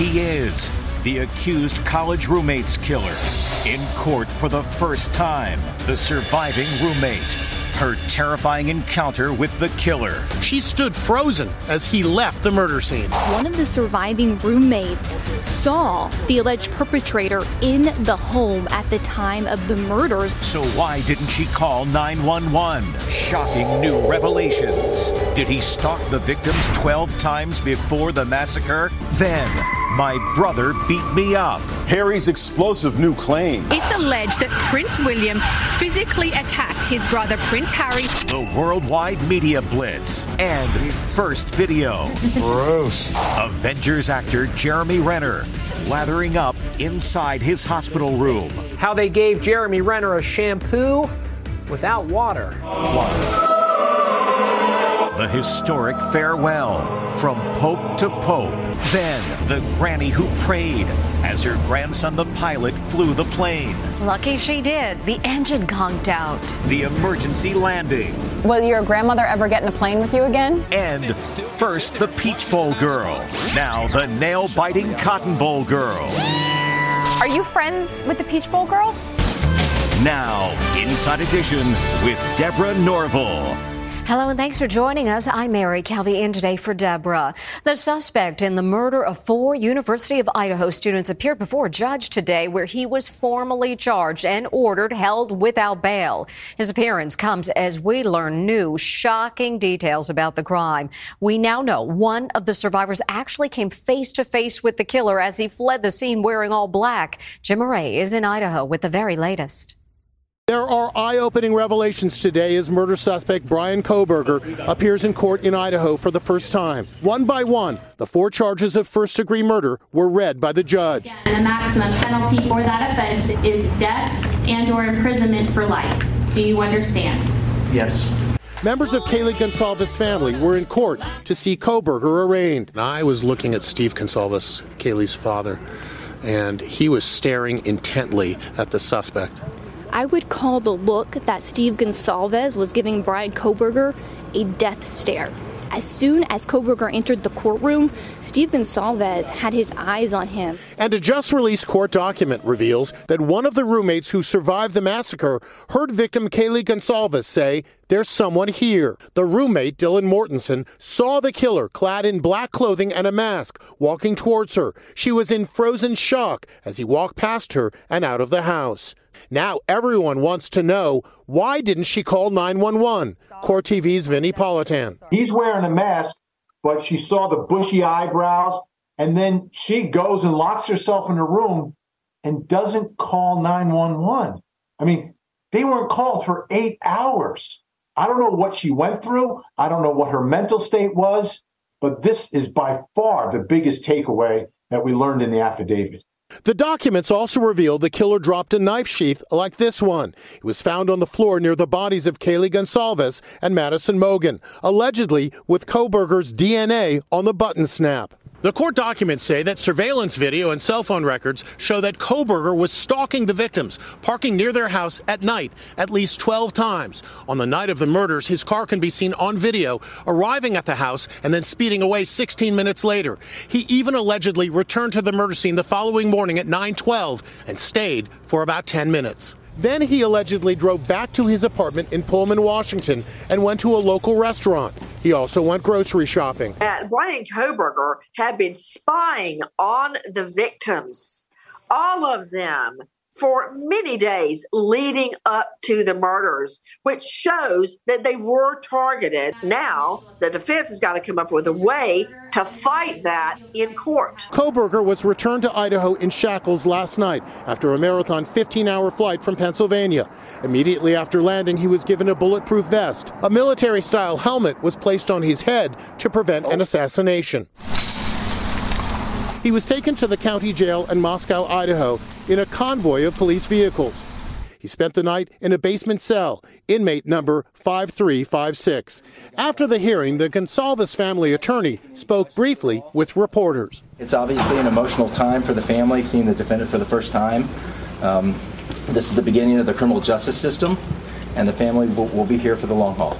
He is, the accused college roommate's killer. In court for the first time, the surviving roommate. Her terrifying encounter with the killer. She stood frozen as he left the murder scene. One of the surviving roommates saw the alleged perpetrator in the home at the time of the murders. So why didn't she call 911? Shocking new revelations. Did he stalk the victims 12 times before the massacre? Then, my brother beat me up. Harry's explosive new claim. It's alleged that Prince William physically attacked his brother Prince Harry. The worldwide media blitz and first video. Gross. Avengers actor Jeremy Renner lathering up inside his hospital room. How they gave Jeremy Renner a shampoo without water. Once. The historic farewell from Pope to Pope. Then the granny who prayed as her grandson, the pilot, flew the plane. Lucky she did. The engine conked out. The emergency landing. Will your grandmother ever get in a plane with you again? And first, the Peach Bowl girl. Now, the nail biting Cotton Bowl girl. Are you friends with the Peach Bowl girl? Now, Inside Edition with Deborah Norville. Hello and thanks for joining us. I'm Mary Calvi in today for Deborah. The suspect in the murder of four University of Idaho students appeared before a judge today where he was formally charged and ordered held without bail. His appearance comes as we learn new shocking details about the crime. We now know one of the survivors actually came face to face with the killer as he fled the scene wearing all black. Jim Moret is in Idaho with the very latest. There are eye opening revelations today as murder suspect Brian Kohberger appears in court in Idaho for the first time. One by one, the four charges of first degree murder were read by the judge. And the maximum penalty for that offense is death and or imprisonment for life. Do you understand? Yes. Members of Kaylee Goncalves' family were in court to see Kohberger arraigned. I was looking at Steve Goncalves, Kaylee's father, and he was staring intently at the suspect. I would call the look that Steve Goncalves was giving Brian Kohberger a death stare. As soon as Kohberger entered the courtroom, Steve Goncalves had his eyes on him. And a just released court document reveals that one of the roommates who survived the massacre heard victim Kaylee Goncalves say, There's someone here. The roommate, Dylan Mortensen, saw the killer clad in black clothing and a mask walking towards her. She was in frozen shock as he walked past her and out of the house. Now everyone wants to know why didn't she call 911? Court TV's Vinnie Politan. He's wearing a mask, but she saw the bushy eyebrows, and then she goes and locks herself in a room and doesn't call 911. I mean, they weren't called for eight hours. I don't know what she went through. I don't know what her mental state was, but this is by far the biggest takeaway that we learned in the affidavit. The documents also reveal the killer dropped a knife sheath like this one. It was found on the floor near the bodies of Kaylee Goncalves and Madison Mogen, allegedly with Kohberger's DNA on the button snap. The court documents say that surveillance video and cell phone records show that Kohberger was stalking the victims, parking near their house at night at least 12 times. On the night of the murders, his car can be seen on video arriving at the house and then speeding away 16 minutes later. He even allegedly returned to the murder scene the following morning at 9:12 and stayed for about 10 minutes. Then he allegedly drove back to his apartment in Pullman, Washington, and went to a local restaurant. He also went grocery shopping. And Brian Kohberger had been spying on the victims, all of them, for many days leading up to the murders, which shows that they were targeted. Now, the defense has got to come up with a way to fight that in court. Kohberger was returned to Idaho in shackles last night after a marathon 15 hour flight from Pennsylvania. Immediately after landing, he was given a bulletproof vest. A military style helmet was placed on his head to prevent an assassination. He was taken to the county jail in Moscow, Idaho, in a convoy of police vehicles. He spent the night in a basement cell, inmate number 5356. After the hearing, the Goncalves family attorney spoke briefly with reporters. It's obviously an emotional time for the family seeing the defendant for the first time. Um, this is the beginning of the criminal justice system, and the family will, will be here for the long haul.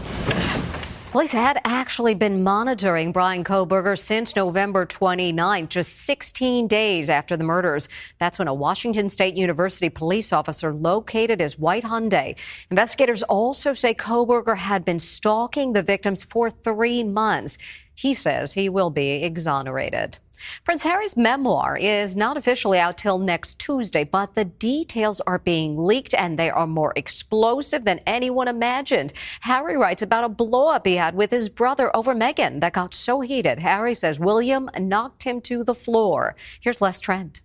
Police had actually been monitoring Brian Kohberger since November 29, just 16 days after the murders. That's when a Washington State University police officer located his white Hyundai. Investigators also say Kohberger had been stalking the victims for three months. He says he will be exonerated. Prince Harry's memoir is not officially out till next Tuesday, but the details are being leaked and they are more explosive than anyone imagined. Harry writes about a blowup he had with his brother over Meghan that got so heated. Harry says William knocked him to the floor. Here's Les Trent.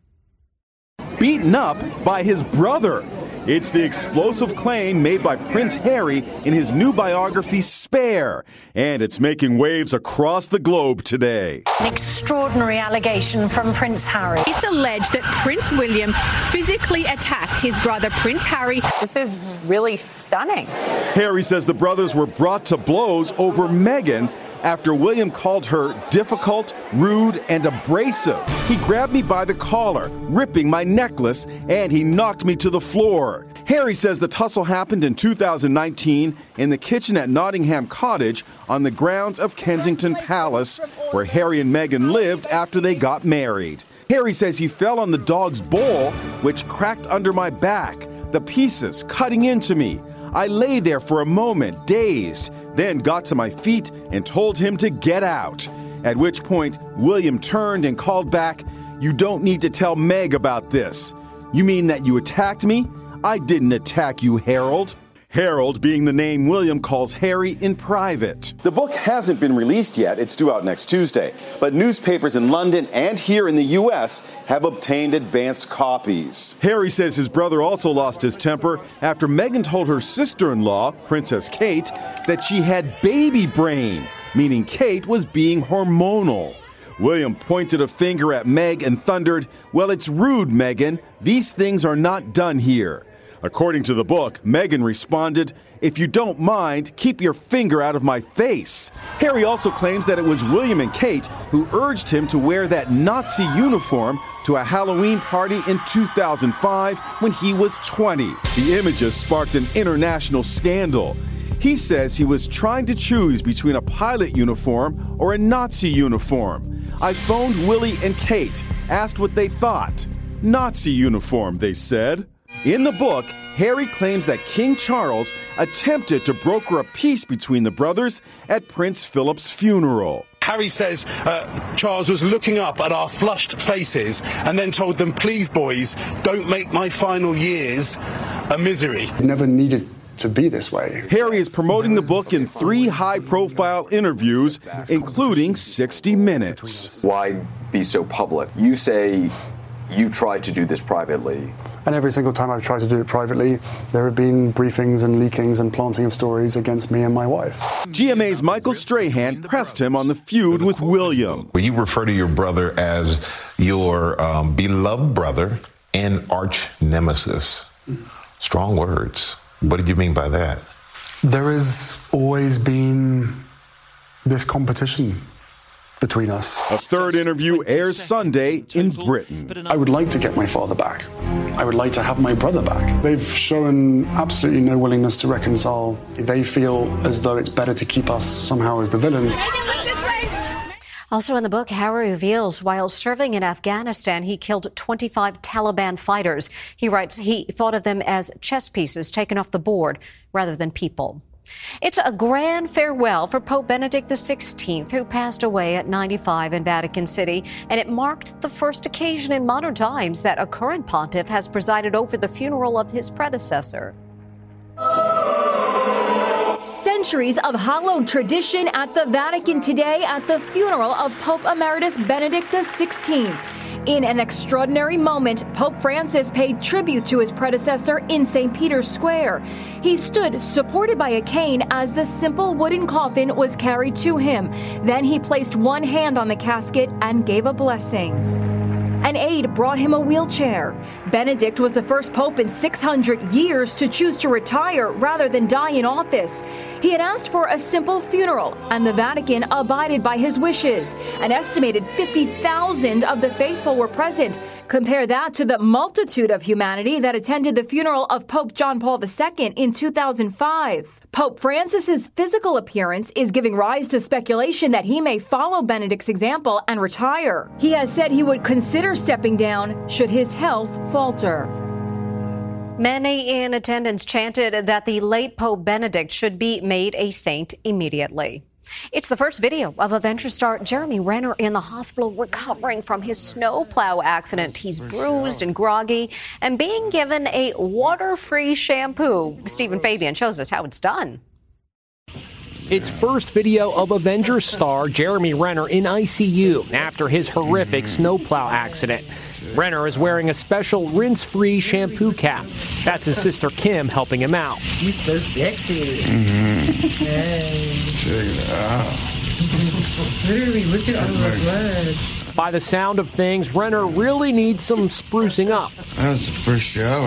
Beaten up by his brother. It's the explosive claim made by Prince Harry in his new biography, Spare, and it's making waves across the globe today. An extraordinary allegation from Prince Harry. It's alleged that Prince William physically attacked his brother, Prince Harry. This is really stunning. Harry says the brothers were brought to blows over Meghan after William called her difficult, rude, and abrasive. He grabbed me by the collar, ripping my necklace, and he knocked me to the floor. Harry says the tussle happened in 2019 in the kitchen at Nottingham Cottage on the grounds of Kensington Palace, where Harry and Meghan lived after they got married. Harry says he fell on the dog's bowl, which cracked under my back, the pieces cutting into me. I lay there for a moment, dazed, then got to my feet and told him to get out. At which point, William turned and called back, You don't need to tell Meg about this. You mean that you attacked me? I didn't attack you, Harold. Harold being the name William calls Harry in private. The book hasn't been released yet. It's due out next Tuesday. But newspapers in London and here in the U.S. have obtained advanced copies. Harry says his brother also lost his temper after Meghan told her sister in law, Princess Kate, that she had baby brain, meaning Kate was being hormonal. William pointed a finger at Meg and thundered, Well, it's rude, Meghan. These things are not done here. According to the book, Meghan responded, If you don't mind, keep your finger out of my face. Harry also claims that it was William and Kate who urged him to wear that Nazi uniform to a Halloween party in 2005 when he was 20. The images sparked an international scandal. He says he was trying to choose between a pilot uniform or a Nazi uniform. I phoned Willie and Kate, asked what they thought. Nazi uniform, they said. In the book, Harry claims that King Charles attempted to broker a peace between the brothers at Prince Philip's funeral. Harry says uh, Charles was looking up at our flushed faces and then told them, please, boys, don't make my final years a misery. It never needed to be this way. Harry is promoting the book in three high profile interviews, including 60 Minutes. Why be so public? You say you tried to do this privately. And every single time I've tried to do it privately, there have been briefings and leakings and planting of stories against me and my wife. GMA's Michael Strahan pressed him on the feud with William. When you refer to your brother as your um, beloved brother and arch nemesis, strong words. What did you mean by that? There has always been this competition between us. A third interview airs Sunday in Britain. I would like to get my father back. I would like to have my brother back. They've shown absolutely no willingness to reconcile. They feel as though it's better to keep us somehow as the villains. Also in the book, Harry reveals while serving in Afghanistan, he killed 25 Taliban fighters. He writes he thought of them as chess pieces taken off the board rather than people. It's a grand farewell for Pope Benedict XVI, who passed away at 95 in Vatican City, and it marked the first occasion in modern times that a current pontiff has presided over the funeral of his predecessor. Centuries of hallowed tradition at the Vatican today at the funeral of Pope Emeritus Benedict XVI. In an extraordinary moment, Pope Francis paid tribute to his predecessor in St. Peter's Square. He stood supported by a cane as the simple wooden coffin was carried to him. Then he placed one hand on the casket and gave a blessing. An aide brought him a wheelchair. Benedict was the first pope in 600 years to choose to retire rather than die in office. He had asked for a simple funeral, and the Vatican abided by his wishes. An estimated 50,000 of the faithful were present. Compare that to the multitude of humanity that attended the funeral of Pope John Paul II in 2005. Pope Francis's physical appearance is giving rise to speculation that he may follow Benedict's example and retire. He has said he would consider stepping down should his health falter. Many in attendance chanted that the late Pope Benedict should be made a saint immediately. It's the first video of Avenger star Jeremy Renner in the hospital recovering from his snowplow accident. He's bruised and groggy and being given a water free shampoo. Stephen Fabian shows us how it's done. It's first video of Avengers star Jeremy Renner in ICU after his horrific snowplow accident. Renner is wearing a special rinse free shampoo cap. That's his sister Kim helping him out. He's so sexy. Mm-hmm. Hey. Check it out. Literally, look at all the blood. By the sound of things, Renner really needs some sprucing up. That was the first shower.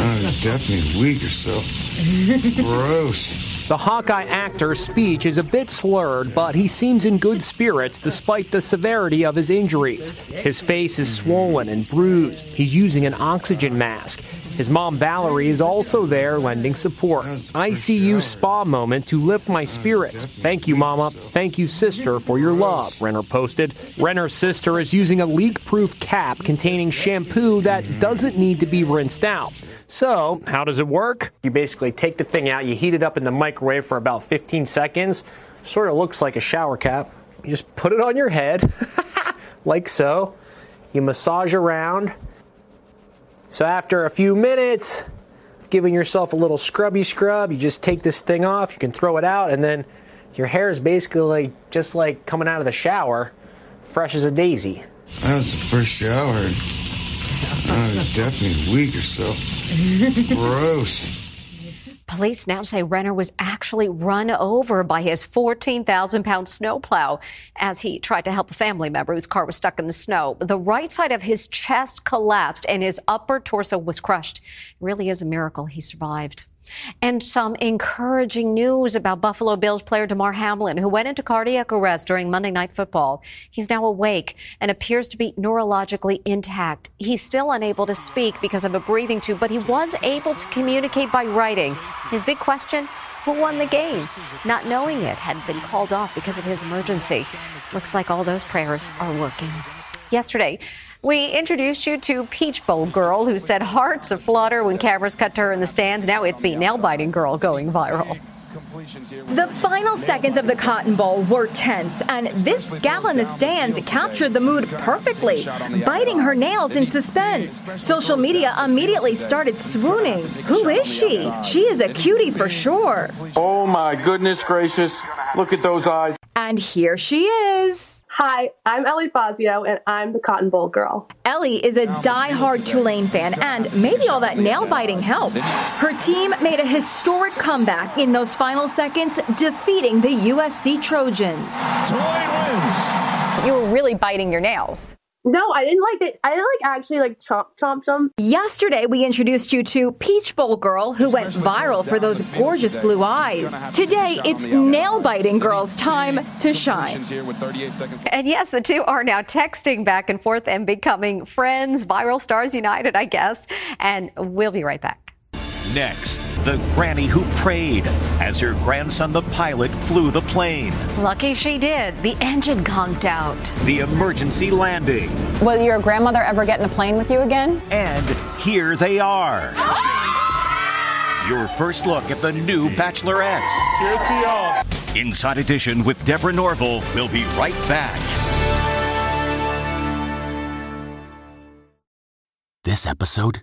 I was definitely weak or so. Gross. The Hawkeye actor's speech is a bit slurred, but he seems in good spirits despite the severity of his injuries. His face is swollen and bruised. He's using an oxygen mask. His mom, Valerie, is also there lending support. ICU spa moment to lift my spirits. Thank you, Mama. Thank you, sister, for your love, Renner posted. Renner's sister is using a leak proof cap containing shampoo that doesn't need to be rinsed out. So, how does it work? You basically take the thing out, you heat it up in the microwave for about 15 seconds. Sort of looks like a shower cap. You just put it on your head, like so. You massage around. So, after a few minutes, giving yourself a little scrubby scrub, you just take this thing off, you can throw it out, and then your hair is basically just like coming out of the shower, fresh as a daisy. That was the first shower. Oh, I was definitely weak or so. Gross. Police now say Renner was actually run over by his 14,000 pound snowplow as he tried to help a family member whose car was stuck in the snow. The right side of his chest collapsed and his upper torso was crushed. It really is a miracle he survived. And some encouraging news about Buffalo Bills player Damar Hamlin, who went into cardiac arrest during Monday Night Football. He's now awake and appears to be neurologically intact. He's still unable to speak because of a breathing tube, but he was able to communicate by writing. His big question who won the game? Not knowing it had been called off because of his emergency. Looks like all those prayers are working. Yesterday, we introduced you to Peach Bowl Girl, who said hearts aflutter when cameras cut to her in the stands. Now it's the nail biting girl going viral. The final seconds of the Cotton Bowl were tense, and this gal in the stands captured the mood perfectly, biting her nails in suspense. Social media immediately started swooning. Who is she? She is a cutie for sure. Oh my goodness gracious. Look at those eyes. And here she is. Hi, I'm Ellie Fazio, and I'm the Cotton Bowl girl. Ellie is a die-hard Tulane fan, and maybe all that nail biting helped. Her team made a historic comeback in those final seconds, defeating the USC Trojans. You were really biting your nails. No, I didn't like it. I didn't like actually like chomp chomp chomp. Yesterday, we introduced you to Peach Bowl Girl, who went viral for those gorgeous blue eyes. Today, it's nail biting girl's time to shine. And yes, the two are now texting back and forth and becoming friends, viral stars united, I guess. And we'll be right back. Next, the granny who prayed as her grandson, the pilot, flew the plane. Lucky she did. The engine conked out. The emergency landing. Will your grandmother ever get in a plane with you again? And here they are. Your first look at the new Bachelorettes. Cheers to y'all. Inside Edition with Deborah Norville. We'll be right back. This episode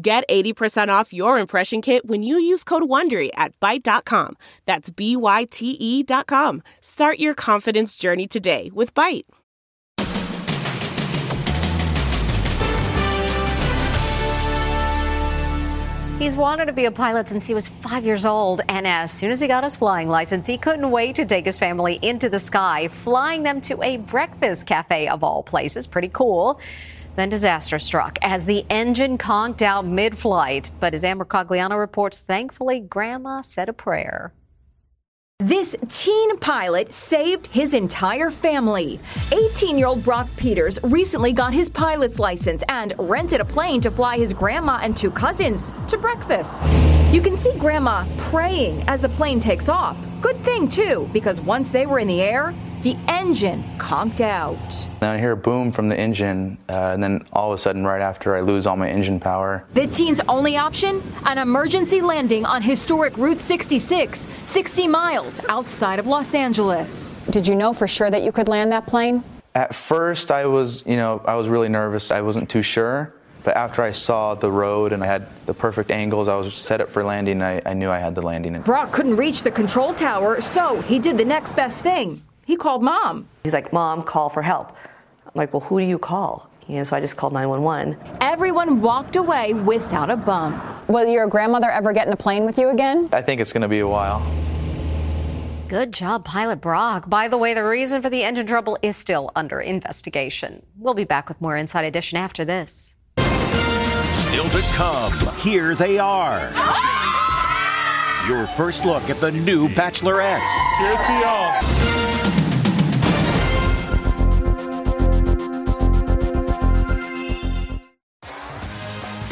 Get 80% off your impression kit when you use code WONDERY at Byte.com. That's B-Y-T-E dot com. Start your confidence journey today with Byte. He's wanted to be a pilot since he was five years old, and as soon as he got his flying license, he couldn't wait to take his family into the sky, flying them to a breakfast cafe of all places. Pretty cool. Then disaster struck as the engine conked out mid flight. But as Ann Mercogliano reports, thankfully, Grandma said a prayer. This teen pilot saved his entire family. 18 year old Brock Peters recently got his pilot's license and rented a plane to fly his grandma and two cousins to breakfast. You can see grandma praying as the plane takes off. Good thing, too, because once they were in the air, the engine conked out. Then I hear a boom from the engine, uh, and then all of a sudden, right after, I lose all my engine power. The teen's only option? An emergency landing on historic Route 66, 60 miles outside of Los Angeles. Did you know for sure that you could land that plane? At first, I was, you know, I was really nervous. I wasn't too sure. But after I saw the road and I had the perfect angles, I was set up for landing. I, I knew I had the landing. Brock couldn't reach the control tower, so he did the next best thing. He called mom. He's like, Mom, call for help. I'm like, Well, who do you call? You know, so I just called 911. Everyone walked away without a bump. Will your grandmother ever get in a plane with you again? I think it's going to be a while. Good job, Pilot Brock. By the way, the reason for the engine trouble is still under investigation. We'll be back with more Inside Edition after this. Still to come, here they are. Your first look at the new Bachelorettes. Cheers to y'all.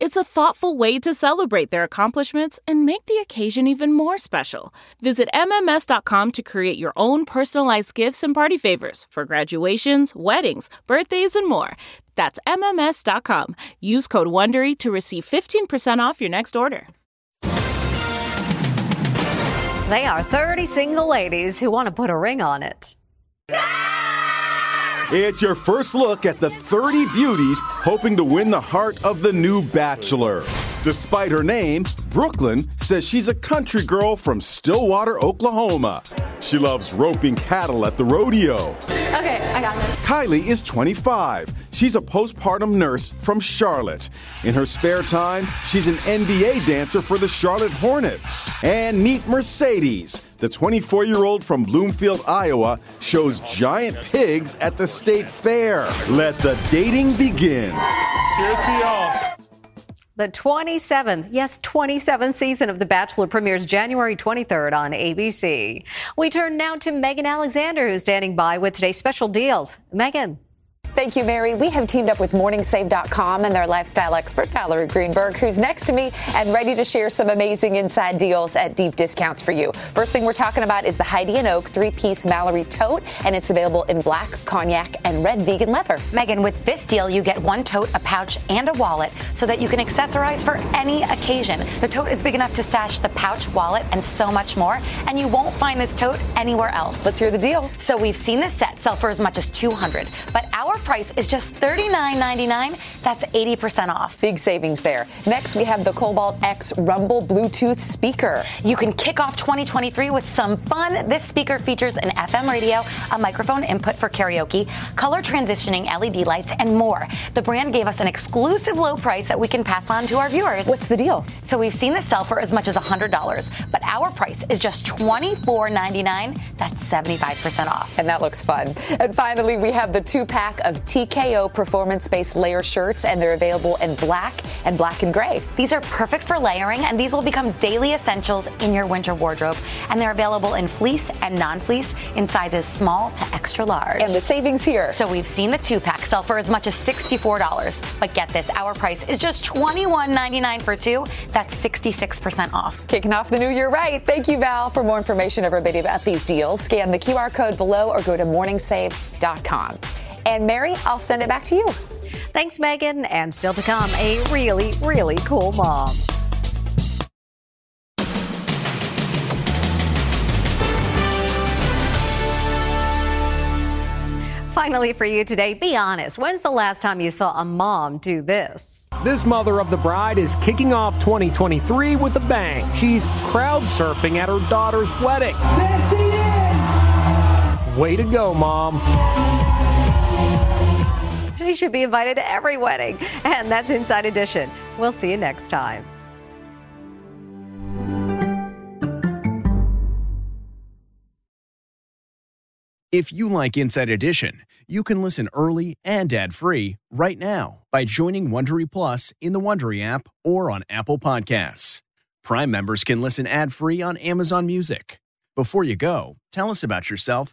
It's a thoughtful way to celebrate their accomplishments and make the occasion even more special. Visit MMS.com to create your own personalized gifts and party favors for graduations, weddings, birthdays, and more. That's MMS.com. Use code WONDERY to receive 15% off your next order. They are 30 single ladies who want to put a ring on it. Ah! It's your first look at the 30 beauties hoping to win the heart of the new bachelor. Despite her name, Brooklyn says she's a country girl from Stillwater, Oklahoma. She loves roping cattle at the rodeo. Okay, I got this. Kylie is 25. She's a postpartum nurse from Charlotte. In her spare time, she's an NBA dancer for the Charlotte Hornets. And meet Mercedes. The 24 year old from Bloomfield, Iowa, shows giant pigs at the state fair. Let the dating begin. Cheers to y'all. The 27th, yes, 27th season of The Bachelor premieres January 23rd on ABC. We turn now to Megan Alexander, who's standing by with today's special deals. Megan. Thank you, Mary. We have teamed up with MorningSave.com and their lifestyle expert, Valerie Greenberg, who's next to me and ready to share some amazing inside deals at deep discounts for you. First thing we're talking about is the Heidi and Oak three piece Mallory tote, and it's available in black, cognac, and red vegan leather. Megan, with this deal, you get one tote, a pouch, and a wallet so that you can accessorize for any occasion. The tote is big enough to stash the pouch, wallet, and so much more, and you won't find this tote anywhere else. Let's hear the deal. So we've seen this set sell for as much as 200, but our price is just $39.99. That's 80% off. Big savings there. Next, we have the Cobalt X Rumble Bluetooth speaker. You can kick off 2023 with some fun. This speaker features an FM radio, a microphone input for karaoke, color transitioning LED lights, and more. The brand gave us an exclusive low price that we can pass on to our viewers. What's the deal? So we've seen this sell for as much as $100, but our price is just $24.99. That's 75% off. And that looks fun. And finally, we have the two pack of TKO performance based layer shirts, and they're available in black and black and gray. These are perfect for layering, and these will become daily essentials in your winter wardrobe. And they're available in fleece and non fleece in sizes small to extra large. And the savings here. So we've seen the two pack sell for as much as $64. But get this, our price is just $21.99 for two. That's 66% off. Kicking off the new year right. Thank you, Val. For more information, everybody, about these deals, scan the QR code below or go to morningsave.com. And Mary, I'll send it back to you. Thanks, Megan. And still to come, a really, really cool mom. Finally, for you today, be honest. When's the last time you saw a mom do this? This mother of the bride is kicking off 2023 with a bang. She's crowd surfing at her daughter's wedding. There she is! Way to go, mom. Should be invited to every wedding. And that's Inside Edition. We'll see you next time. If you like Inside Edition, you can listen early and ad-free right now by joining Wondery Plus in the Wondery app or on Apple Podcasts. Prime members can listen ad-free on Amazon Music. Before you go, tell us about yourself